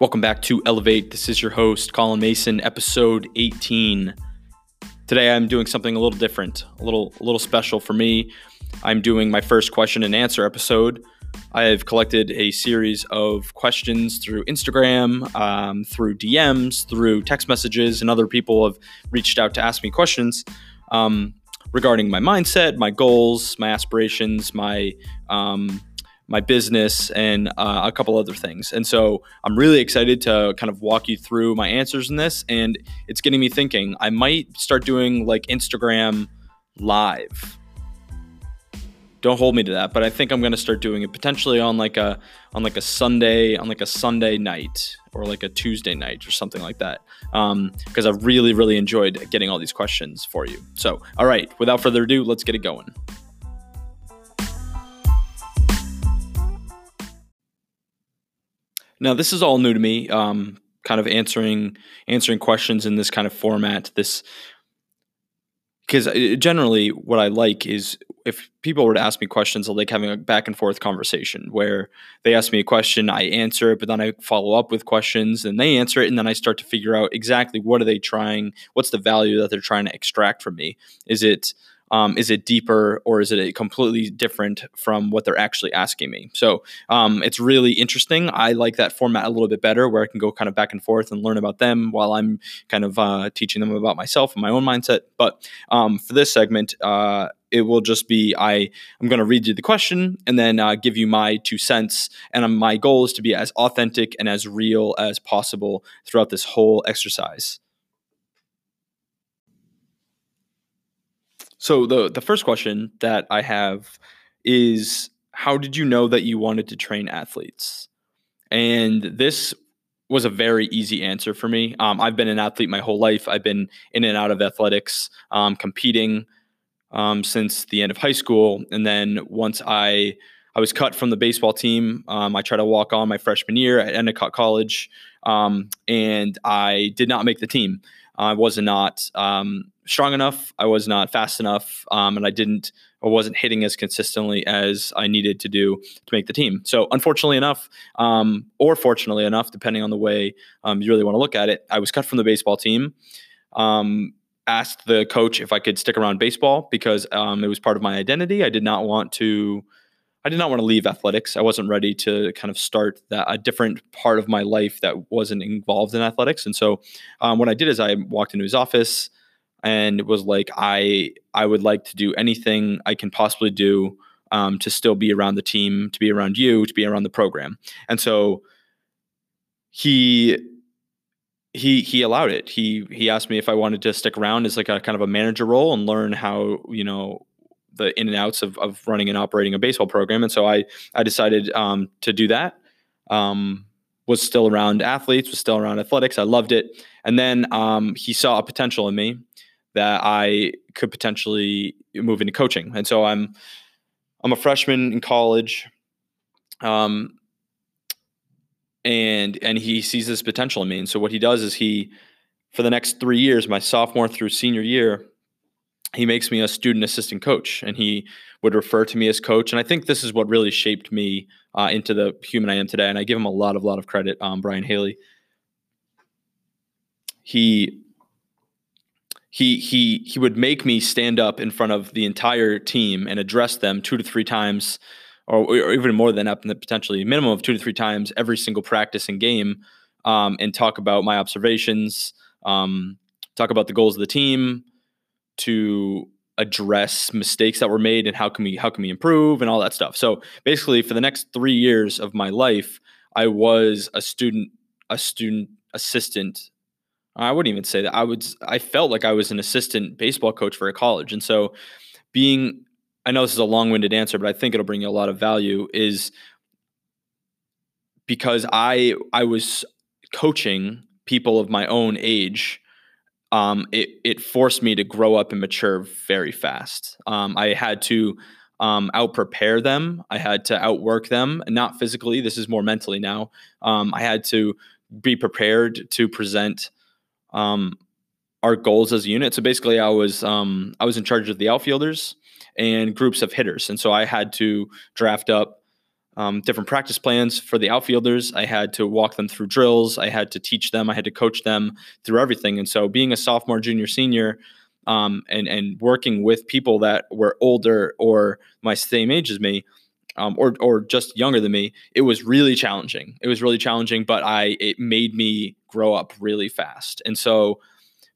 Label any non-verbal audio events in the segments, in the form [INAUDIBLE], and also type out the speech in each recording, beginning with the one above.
Welcome back to Elevate. This is your host, Colin Mason, episode 18. Today I'm doing something a little different, a little a little special for me. I'm doing my first question and answer episode. I have collected a series of questions through Instagram, um, through DMs, through text messages, and other people have reached out to ask me questions um, regarding my mindset, my goals, my aspirations, my um, my business, and uh, a couple other things. And so I'm really excited to kind of walk you through my answers in this. And it's getting me thinking I might start doing like Instagram live. Don't hold me to that, but I think I'm going to start doing it potentially on like a on like a Sunday on like a Sunday night or like a Tuesday night or something like that. Because um, I've really really enjoyed getting all these questions for you. So all right, without further ado, let's get it going. Now, this is all new to me. Um, kind of answering answering questions in this kind of format. This because uh, generally what I like is if people were to ask me questions, I like having a back and forth conversation where they ask me a question, I answer it, but then I follow up with questions and they answer it, and then I start to figure out exactly what are they trying, what's the value that they're trying to extract from me. Is it um, is it deeper or is it completely different from what they're actually asking me? So um, it's really interesting. I like that format a little bit better where I can go kind of back and forth and learn about them while I'm kind of uh, teaching them about myself and my own mindset. But um, for this segment, uh, it will just be I I'm going to read you the question and then uh, give you my two cents. And um, my goal is to be as authentic and as real as possible throughout this whole exercise. So the the first question that I have is how did you know that you wanted to train athletes? And this was a very easy answer for me. Um, I've been an athlete my whole life. I've been in and out of athletics, um, competing um, since the end of high school, and then once I I was cut from the baseball team. Um, I tried to walk on my freshman year at Endicott College, um, and I did not make the team. I was not um, strong enough. I was not fast enough, um, and I didn't or wasn't hitting as consistently as I needed to do to make the team. So, unfortunately enough, um, or fortunately enough, depending on the way um, you really want to look at it, I was cut from the baseball team. Um, asked the coach if I could stick around baseball because um, it was part of my identity. I did not want to. I did not want to leave athletics. I wasn't ready to kind of start that a different part of my life that wasn't involved in athletics. And so, um, what I did is I walked into his office and was like, I I would like to do anything I can possibly do um, to still be around the team, to be around you, to be around the program. And so he he he allowed it. He he asked me if I wanted to stick around as like a kind of a manager role and learn how you know the in and outs of, of running and operating a baseball program. And so I I decided um, to do that. Um, was still around athletes, was still around athletics. I loved it. And then um, he saw a potential in me that I could potentially move into coaching. And so I'm I'm a freshman in college. Um, and and he sees this potential in me. And so what he does is he for the next three years, my sophomore through senior year, he makes me a student assistant coach and he would refer to me as coach. And I think this is what really shaped me uh, into the human I am today. And I give him a lot of lot of credit, um, Brian Haley. He he he he would make me stand up in front of the entire team and address them two to three times or, or even more than that potentially minimum of two to three times every single practice and game um, and talk about my observations um, talk about the goals of the team to address mistakes that were made and how can we how can we improve and all that stuff so basically for the next three years of my life i was a student a student assistant I wouldn't even say that. I would. I felt like I was an assistant baseball coach for a college, and so being. I know this is a long-winded answer, but I think it'll bring you a lot of value. Is because I I was coaching people of my own age. Um, it it forced me to grow up and mature very fast. Um, I had to um, out prepare them. I had to outwork them, not physically. This is more mentally now. Um, I had to be prepared to present um, our goals as a unit. So basically, I was um, I was in charge of the outfielders and groups of hitters, and so I had to draft up um, different practice plans for the outfielders. I had to walk them through drills. I had to teach them. I had to coach them through everything. And so, being a sophomore, junior, senior, um, and and working with people that were older or my same age as me, um, or or just younger than me, it was really challenging. It was really challenging, but I it made me grow up really fast. And so,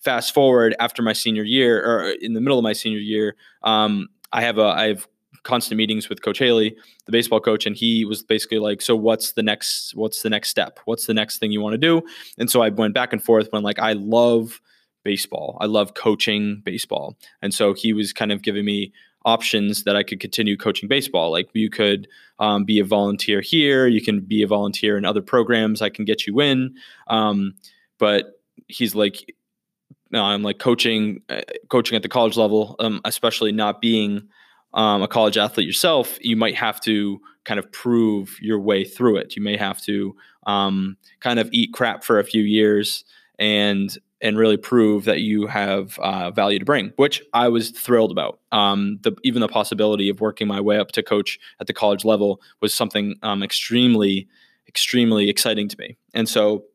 fast forward after my senior year, or in the middle of my senior year, um, I have a I have constant meetings with Coach Haley, the baseball coach, and he was basically like, "So what's the next? What's the next step? What's the next thing you want to do?" And so I went back and forth when like I love baseball, I love coaching baseball, and so he was kind of giving me options that I could continue coaching baseball. Like you could um, be a volunteer here, you can be a volunteer in other programs. I can get you in, um, but he's like. No, I'm like coaching, uh, coaching at the college level, um, especially not being um, a college athlete yourself, you might have to kind of prove your way through it. You may have to um, kind of eat crap for a few years and and really prove that you have uh, value to bring, which I was thrilled about. Um, the, even the possibility of working my way up to coach at the college level was something um, extremely, extremely exciting to me. And so,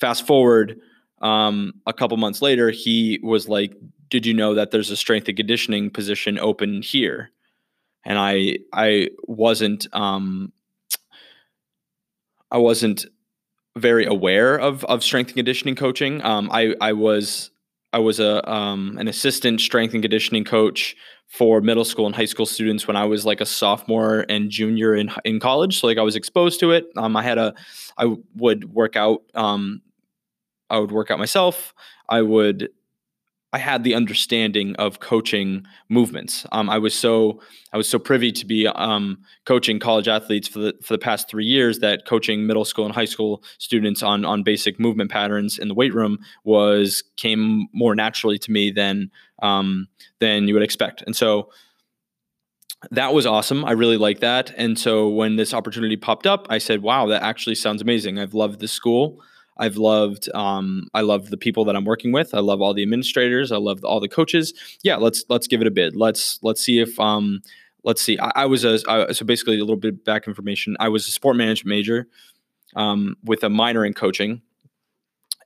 fast forward um, a couple months later, he was like, did you know that there's a strength and conditioning position open here? And I I wasn't um, I wasn't very aware of of strength and conditioning coaching. Um, I I was I was a um, an assistant strength and conditioning coach for middle school and high school students when I was like a sophomore and junior in in college. So like I was exposed to it. Um, I had a I would work out. Um, I would work out myself. I would I had the understanding of coaching movements. Um, I was so I was so privy to be um, coaching college athletes for the for the past three years that coaching middle school and high school students on on basic movement patterns in the weight room was came more naturally to me than um, than you would expect. And so that was awesome. I really like that. And so when this opportunity popped up, I said, "Wow, that actually sounds amazing. I've loved this school." I've loved um, I love the people that I'm working with. I love all the administrators. I love all the coaches. Yeah, let's let's give it a bid. Let's let's see if um, let's see. I, I was a I, so basically a little bit back information. I was a sport management major um, with a minor in coaching.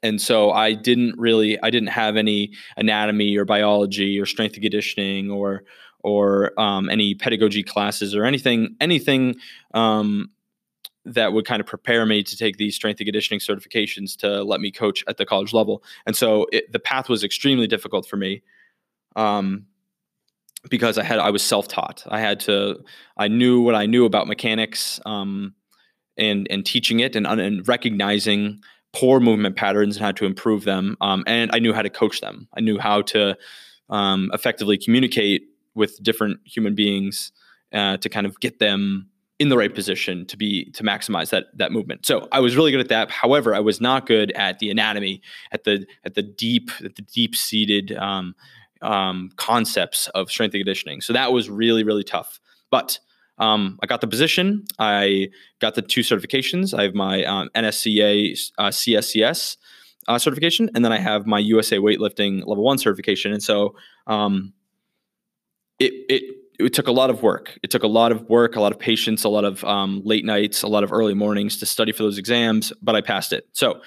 And so I didn't really, I didn't have any anatomy or biology or strength and conditioning or or um, any pedagogy classes or anything anything um, that would kind of prepare me to take these strength and conditioning certifications to let me coach at the college level. And so it, the path was extremely difficult for me. Um, because I had I was self-taught. I had to I knew what I knew about mechanics um, and and teaching it and, and recognizing poor movement patterns and how to improve them. Um, and I knew how to coach them. I knew how to um, effectively communicate with different human beings uh, to kind of get them in the right position to be to maximize that that movement. So I was really good at that. However, I was not good at the anatomy, at the at the deep at the deep seated um, um, concepts of strength and conditioning. So that was really really tough. But um, I got the position. I got the two certifications. I have my um, NSCA uh, CSCS uh, certification, and then I have my USA weightlifting level one certification. And so um, it it it took a lot of work. It took a lot of work, a lot of patience, a lot of um, late nights, a lot of early mornings to study for those exams, but I passed it. So,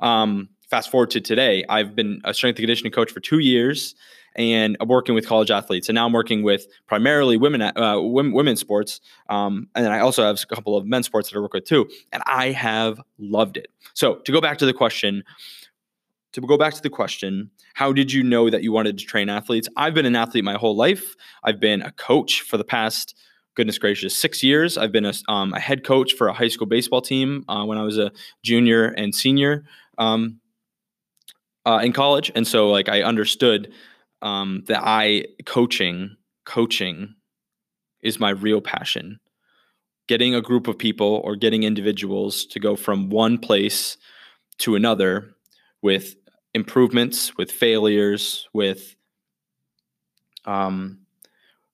um, fast forward to today, I've been a strength and conditioning coach for two years, and I'm working with college athletes. And now I'm working with primarily women, uh, women, women's sports, um, and I also have a couple of men's sports that I work with too. And I have loved it. So, to go back to the question, to go back to the question, how did you know that you wanted to train athletes? I've been an athlete my whole life. I've been a coach for the past, goodness gracious, six years. I've been a, um, a head coach for a high school baseball team uh, when I was a junior and senior um, uh, in college. And so, like, I understood um, that I coaching, coaching is my real passion. Getting a group of people or getting individuals to go from one place to another with improvements, with failures, with um,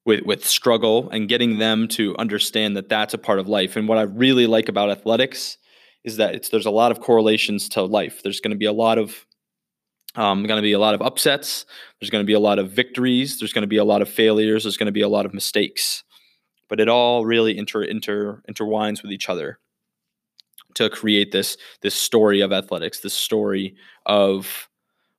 with with struggle, and getting them to understand that that's a part of life. And what I really like about athletics is that it's there's a lot of correlations to life. There's going to be a lot of um, going to be a lot of upsets. There's going to be a lot of victories. There's going to be a lot of failures. There's going to be a lot of mistakes. but it all really inter inter intertwines with each other to create this this story of athletics, this story of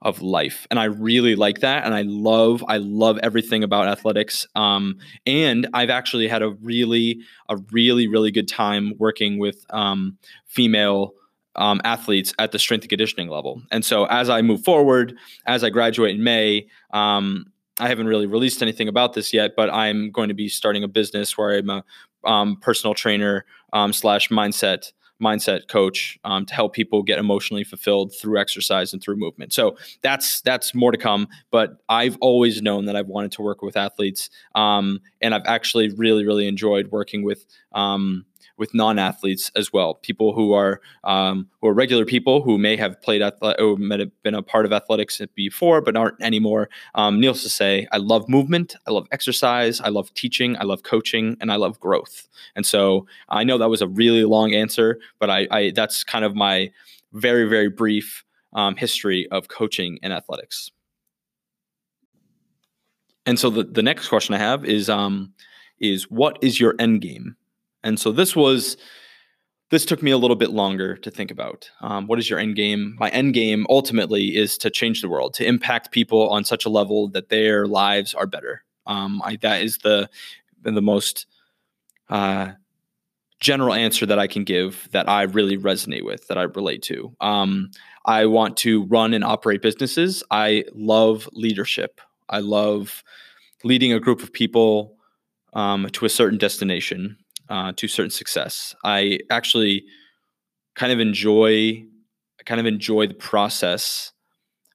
of life. And i really like that and i love i love everything about athletics um, and i've actually had a really a really really good time working with um, female um, athletes at the strength and conditioning level. And so as i move forward as i graduate in may um, i haven't really released anything about this yet but i'm going to be starting a business where i'm a um, personal trainer um, slash mindset mindset coach um, to help people get emotionally fulfilled through exercise and through movement. So that's that's more to come. But I've always known that I've wanted to work with athletes, um, and I've actually really really enjoyed working with um, with non-athletes as well, people who are um, who are regular people who may have played athlete or may have been a part of athletics before but aren't anymore. Um, needless to say, I love movement, I love exercise, I love teaching, I love coaching, and I love growth. And so I know that was a really long answer, but I, I that's kind of my very very brief um, history of coaching and athletics. And so the, the next question I have is um, is what is your end game? And so this was this took me a little bit longer to think about. Um, what is your end game? My end game ultimately is to change the world, to impact people on such a level that their lives are better. Um, I, that is the the most uh, general answer that I can give that I really resonate with, that I relate to. Um, I want to run and operate businesses. I love leadership. I love leading a group of people um, to a certain destination uh, to certain success. I actually kind of enjoy kind of enjoy the process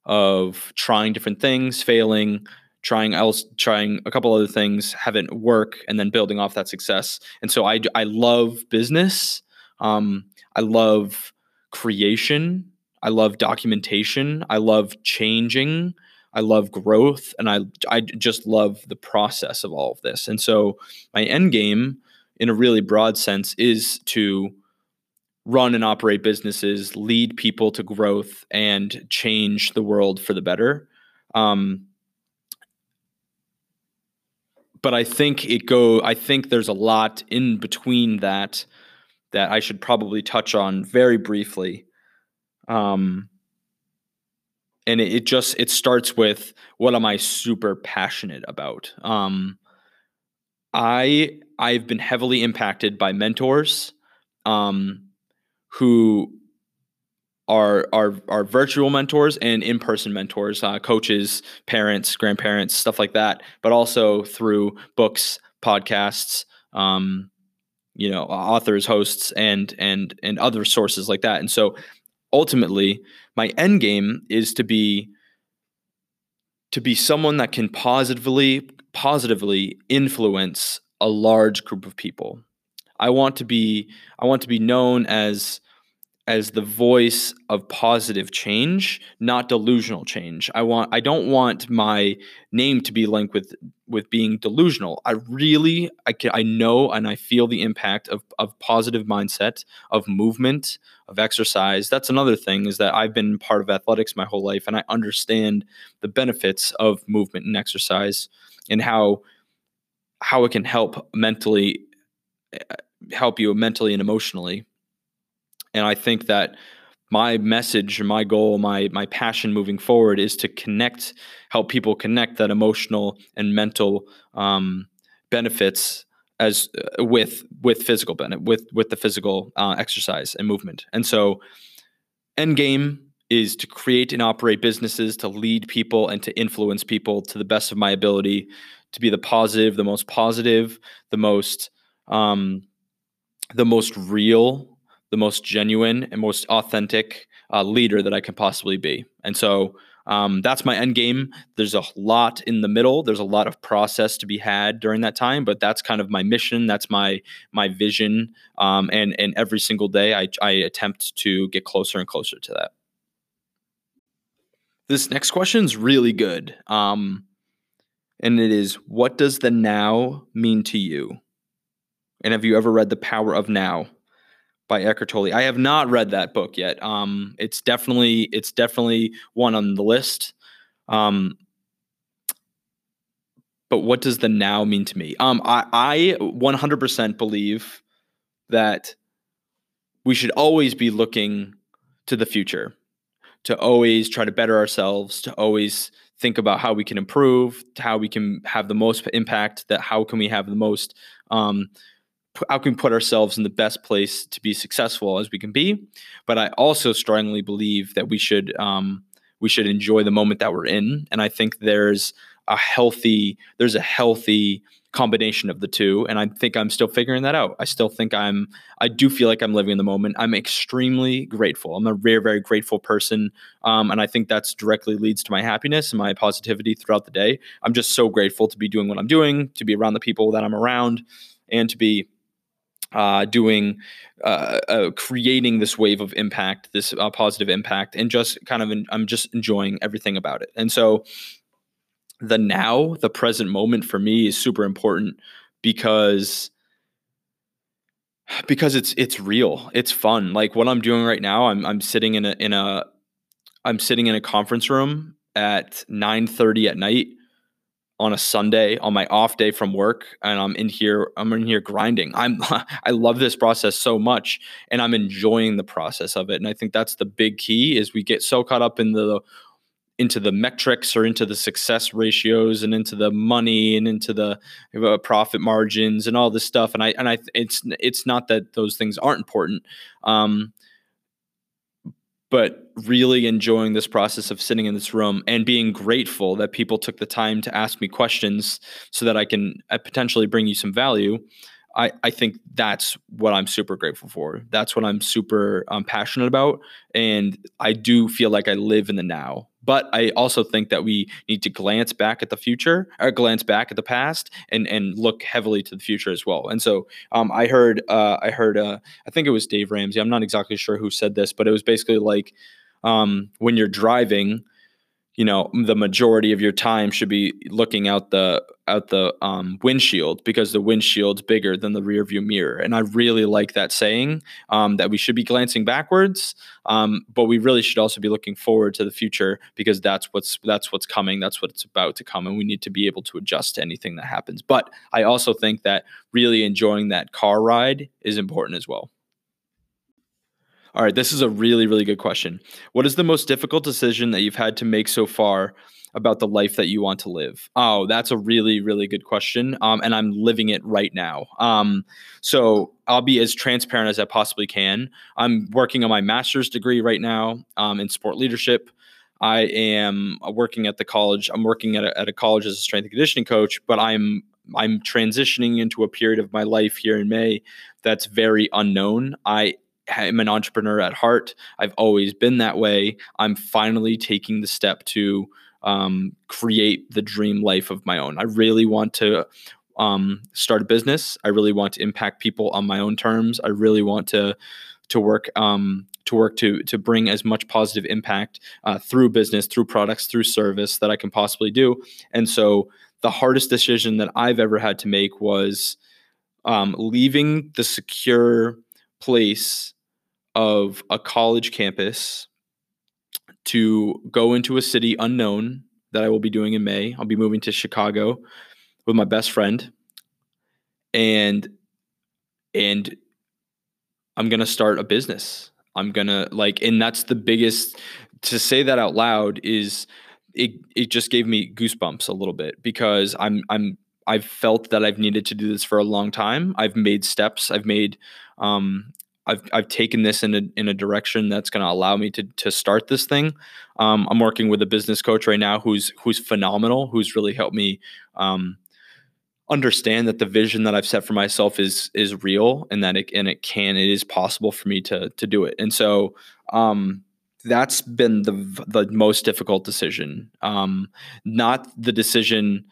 of trying different things, failing, trying else, trying a couple other things, haven't work, and then building off that success. And so I I love business. Um, I love creation. I love documentation. I love changing. I love growth, and I I just love the process of all of this. And so my end game in a really broad sense is to run and operate businesses, lead people to growth, and change the world for the better. Um, but I think it go. I think there's a lot in between that that I should probably touch on very briefly. Um, and it, it just it starts with what am I super passionate about? Um, I I've been heavily impacted by mentors um, who are are are virtual mentors and in person mentors, uh, coaches, parents, grandparents, stuff like that. But also through books, podcasts, um, you know, authors, hosts, and and and other sources like that. And so, ultimately, my end game is to be to be someone that can positively positively influence a large group of people. I want to be I want to be known as as the voice of positive change, not delusional change. I want I don't want my name to be linked with with being delusional. I really I can, I know and I feel the impact of of positive mindset, of movement, of exercise. That's another thing is that I've been part of athletics my whole life and I understand the benefits of movement and exercise and how how it can help mentally uh, help you mentally and emotionally. And i think that my message my goal my my passion moving forward is to connect help people connect that emotional and mental um, benefits as uh, with with physical benefit with with the physical uh, exercise and movement. And so end game is to create and operate businesses to lead people and to influence people to the best of my ability to be the positive, the most positive, the most um, the most real, the most genuine, and most authentic uh, leader that I can possibly be. And so um, that's my end game. There's a lot in the middle. There's a lot of process to be had during that time, but that's kind of my mission. That's my my vision. Um, and and every single day, I I attempt to get closer and closer to that. This next question is really good. Um, and it is what does the now mean to you? And have you ever read The Power of Now by Eckhart Tolle? I have not read that book yet. Um, it's definitely it's definitely one on the list. Um, but what does the now mean to me? Um, I, I 100% believe that we should always be looking to the future, to always try to better ourselves, to always think about how we can improve, how we can have the most impact, that how can we have the most, um, how can we put ourselves in the best place to be successful as we can be. But I also strongly believe that we should um, we should enjoy the moment that we're in, and I think there's a healthy there's a healthy combination of the two and i think i'm still figuring that out. I still think i'm i do feel like i'm living in the moment. I'm extremely grateful. I'm a very very grateful person um, and i think that's directly leads to my happiness and my positivity throughout the day. I'm just so grateful to be doing what i'm doing to be around the people that i'm around and to be uh, doing uh, uh, creating this wave of impact this uh, positive impact and just kind of i'm just enjoying everything about it. And so the now, the present moment for me is super important because because it's it's real. It's fun. Like what I'm doing right now, I'm I'm sitting in a in a I'm sitting in a conference room at 9:30 at night on a Sunday on my off day from work and I'm in here I'm in here grinding. I'm [LAUGHS] I love this process so much and I'm enjoying the process of it and I think that's the big key is we get so caught up in the into the metrics or into the success ratios and into the money and into the uh, profit margins and all this stuff and i and i it's it's not that those things aren't important um, but really enjoying this process of sitting in this room and being grateful that people took the time to ask me questions so that I can uh, potentially bring you some value. I, I think that's what I'm super grateful for. That's what I'm super um, passionate about. And I do feel like I live in the now. But I also think that we need to glance back at the future or glance back at the past and and look heavily to the future as well. And so um, I heard uh, I heard uh, I think it was Dave Ramsey. I'm not exactly sure who said this, but it was basically like um, when you're driving, you know the majority of your time should be looking out the out the um, windshield because the windshield's bigger than the rear view mirror. And i really like that saying um, that we should be glancing backwards um, but we really should also be looking forward to the future because that's what's that's what's coming that's what's about to come and we need to be able to adjust to anything that happens. But i also think that really enjoying that car ride is important as well all right, this is a really, really good question. What is the most difficult decision that you've had to make so far about the life that you want to live? Oh, that's a really, really good question. Um, and I'm living it right now. Um, so I'll be as transparent as I possibly can. I'm working on my master's degree right now um, in sport leadership. I am working at the college. I'm working at a, at a college as a strength and conditioning coach, but I'm I'm transitioning into a period of my life here in May that's very unknown. I I'm an entrepreneur at heart. I've always been that way. I'm finally taking the step to um, create the dream life of my own. I really want to um, start a business. I really want to impact people on my own terms. I really want to to work um, to work to to bring as much positive impact uh, through business, through products, through service that I can possibly do. And so, the hardest decision that I've ever had to make was um, leaving the secure place of a college campus to go into a city unknown that I will be doing in May. I'll be moving to Chicago with my best friend and and I'm going to start a business. I'm going to like and that's the biggest to say that out loud is it it just gave me goosebumps a little bit because I'm I'm I've felt that I've needed to do this for a long time. I've made steps. I've made um, I've I've taken this in a in a direction that's going to allow me to to start this thing. Um, I'm working with a business coach right now who's who's phenomenal, who's really helped me um, understand that the vision that I've set for myself is is real and that it and it can it is possible for me to to do it. And so um, that's been the the most difficult decision. Um, not the decision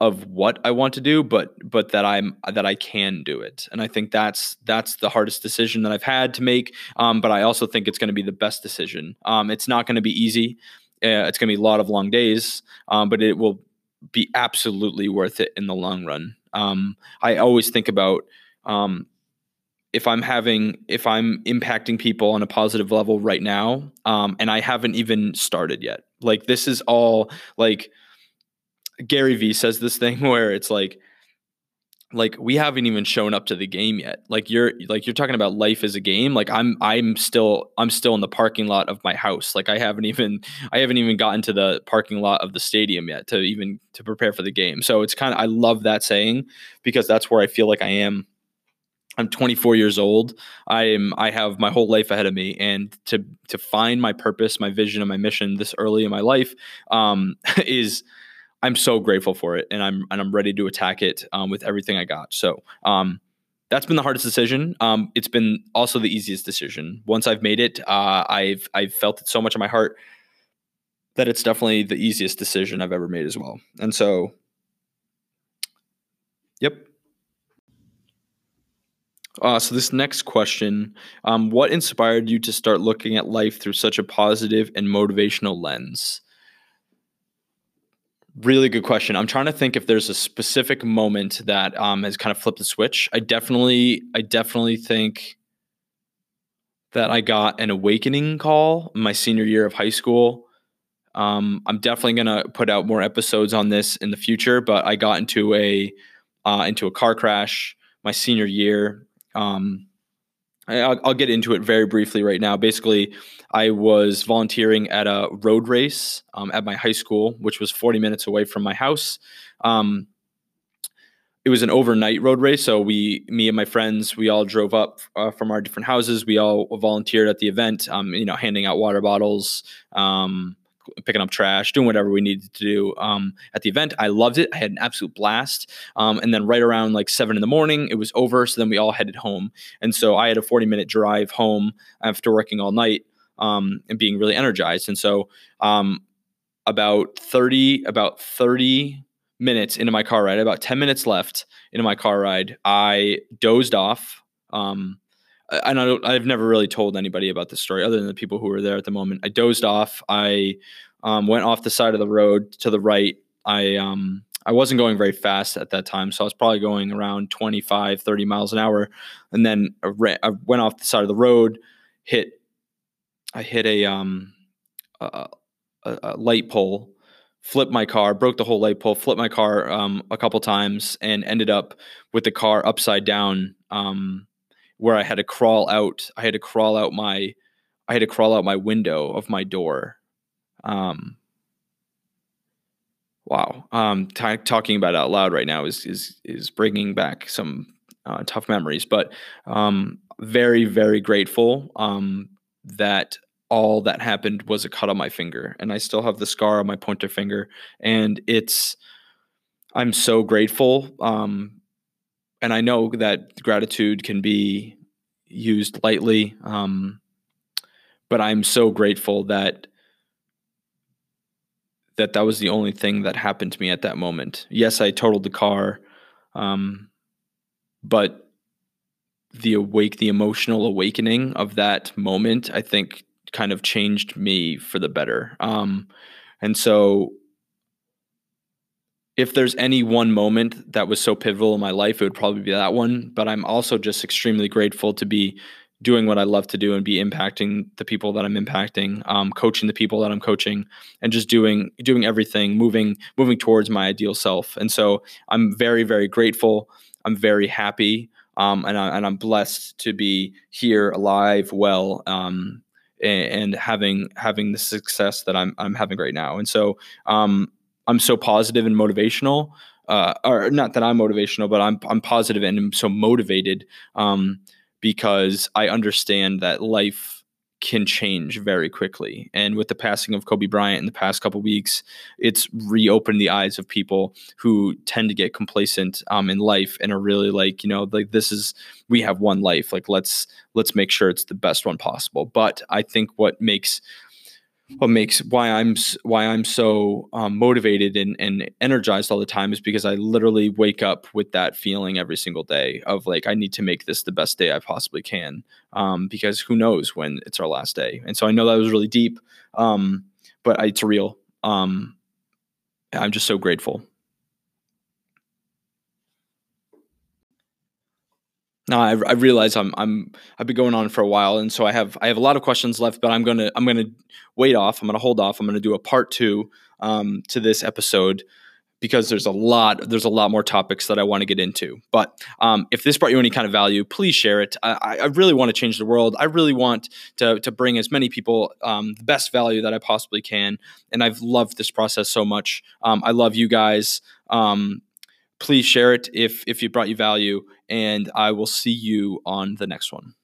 of what I want to do, but but that I'm that I can do it. And I think that's that's the hardest decision that I've had to make. Um, but I also think it's going to be the best decision. Um, it's not going to be easy. Uh, it's going to be a lot of long days, um, but it will be absolutely worth it in the long run. Um, I always think about um, if I'm having if I'm impacting people on a positive level right now, um, and I haven't even started yet. Like this is all like Gary Vee says this thing [LAUGHS] where it's like like we haven't even shown up to the game yet. Like you're like you're talking about life as a game. Like i'm i'm still i'm still in the parking lot of my house. Like i haven't even i haven't even gotten to the parking lot of the stadium yet to even to prepare for the game. So it's kind of i love that saying because that's where i feel like i am. I'm 24 years old. I am i have my whole life ahead of me. And to to find my purpose my vision and my mission this early in my life um [LAUGHS] is I'm so grateful for it, and I'm and I'm ready to attack it um, with everything I got. So um, that's been the hardest decision. Um, it's been also the easiest decision. Once I've made it, uh, I've I've felt it so much in my heart that it's definitely the easiest decision I've ever made as well. And so, yep. Uh, so this next question, um, what inspired you to start looking at life through such a positive and motivational lens? Really good question. I'm trying to think if there's a specific moment that um, has kind of flipped the switch. I definitely, I definitely think that I got an awakening call my senior year of high school. Um, I'm definitely gonna put out more episodes on this in the future, but I got into a uh, into a car crash my senior year. Um, I'll, I'll, get into it very briefly right now. Basically, I was volunteering at a road race um, at my high school, which was 40 minutes away from my house. Um, it was an overnight road race, so we, me and my friends, we all drove up uh, from our different houses. We all volunteered at the event, um, you know, handing out water bottles, um, picking up trash, doing whatever we needed to do um, at the event. I loved it. I had an absolute blast. Um, and then right around like seven in the morning, it was over. So then we all headed home. And so I had a 40 minute drive home after working all night um, and being really energized. And so um, about 30, about 30 minutes into my car ride, about 10 minutes left into my car ride, I dozed off. Um, I don't. I've never really told anybody about this story other than the people who were there at the moment. I dozed off. I um, went off the side of the road to the right. I um, I wasn't going very fast at that time, so I was probably going around 25, 30 miles an hour, and then I, ran, I went off the side of the road, hit. I hit a um a, a, light pole, flipped my car, broke the whole light pole, flipped my car um, a couple times, and ended up with the car upside down. Um, where I had to crawl out. I had to crawl out my I had to crawl out my window of my door. Um, wow. Um, t- talking about out loud right now is is is bringing back some uh, tough memories, but um, very very grateful um, that all that happened was a cut on my finger, and I still have the scar on my pointer finger, and it's. I'm so grateful um, and I know that gratitude can be used lightly, um, but I'm so grateful that that that was the only thing that happened to me at that moment. Yes, I totaled the car, um, but the awake, the emotional awakening of that moment, I think, kind of changed me for the better. Um, and so if there's any one moment that was so pivotal in my life, it would probably be that one. But I'm also just extremely grateful to be doing what I love to do and be impacting the people that I'm impacting, um, coaching the people that I'm coaching, and just doing doing everything, moving moving towards my ideal self. And so I'm very very grateful. I'm very happy, um, and, I, and I'm blessed to be here, alive, well, um, and, having having the success that I'm I'm having right now. And so um, I'm so positive and motivational, uh, or not that I'm motivational, but I'm I'm positive and I'm so motivated um, because I understand that life can change very quickly. And with the passing of Kobe Bryant in the past couple weeks, it's reopened the eyes of people who tend to get complacent um, in life and are really like, you know, like this is we have one life. Like let's let's make sure it's the best one possible. But I think what makes what makes why I'm why I'm so um, motivated and, and energized all the time is because I literally wake up with that feeling every single day of like I need to make this the best day I possibly can um, because who knows when it's our last day. And so I know that was really deep um, but it's real. Um, I'm just so grateful No, I, I realize I'm I'm I've been going on for a while, and so I have I have a lot of questions left, but I'm gonna I'm gonna wait off. I'm gonna hold off. I'm gonna do a part two um, to this episode because there's a lot there's a lot more topics that I want to get into. But um, if this brought you any kind of value, please share it. I, I, really want to change the world. I really want to to bring as many people um, the best value that I possibly can. And I've loved this process so much. Um, I love you guys. Please share it if if it brought you value, and I will see you on the next one.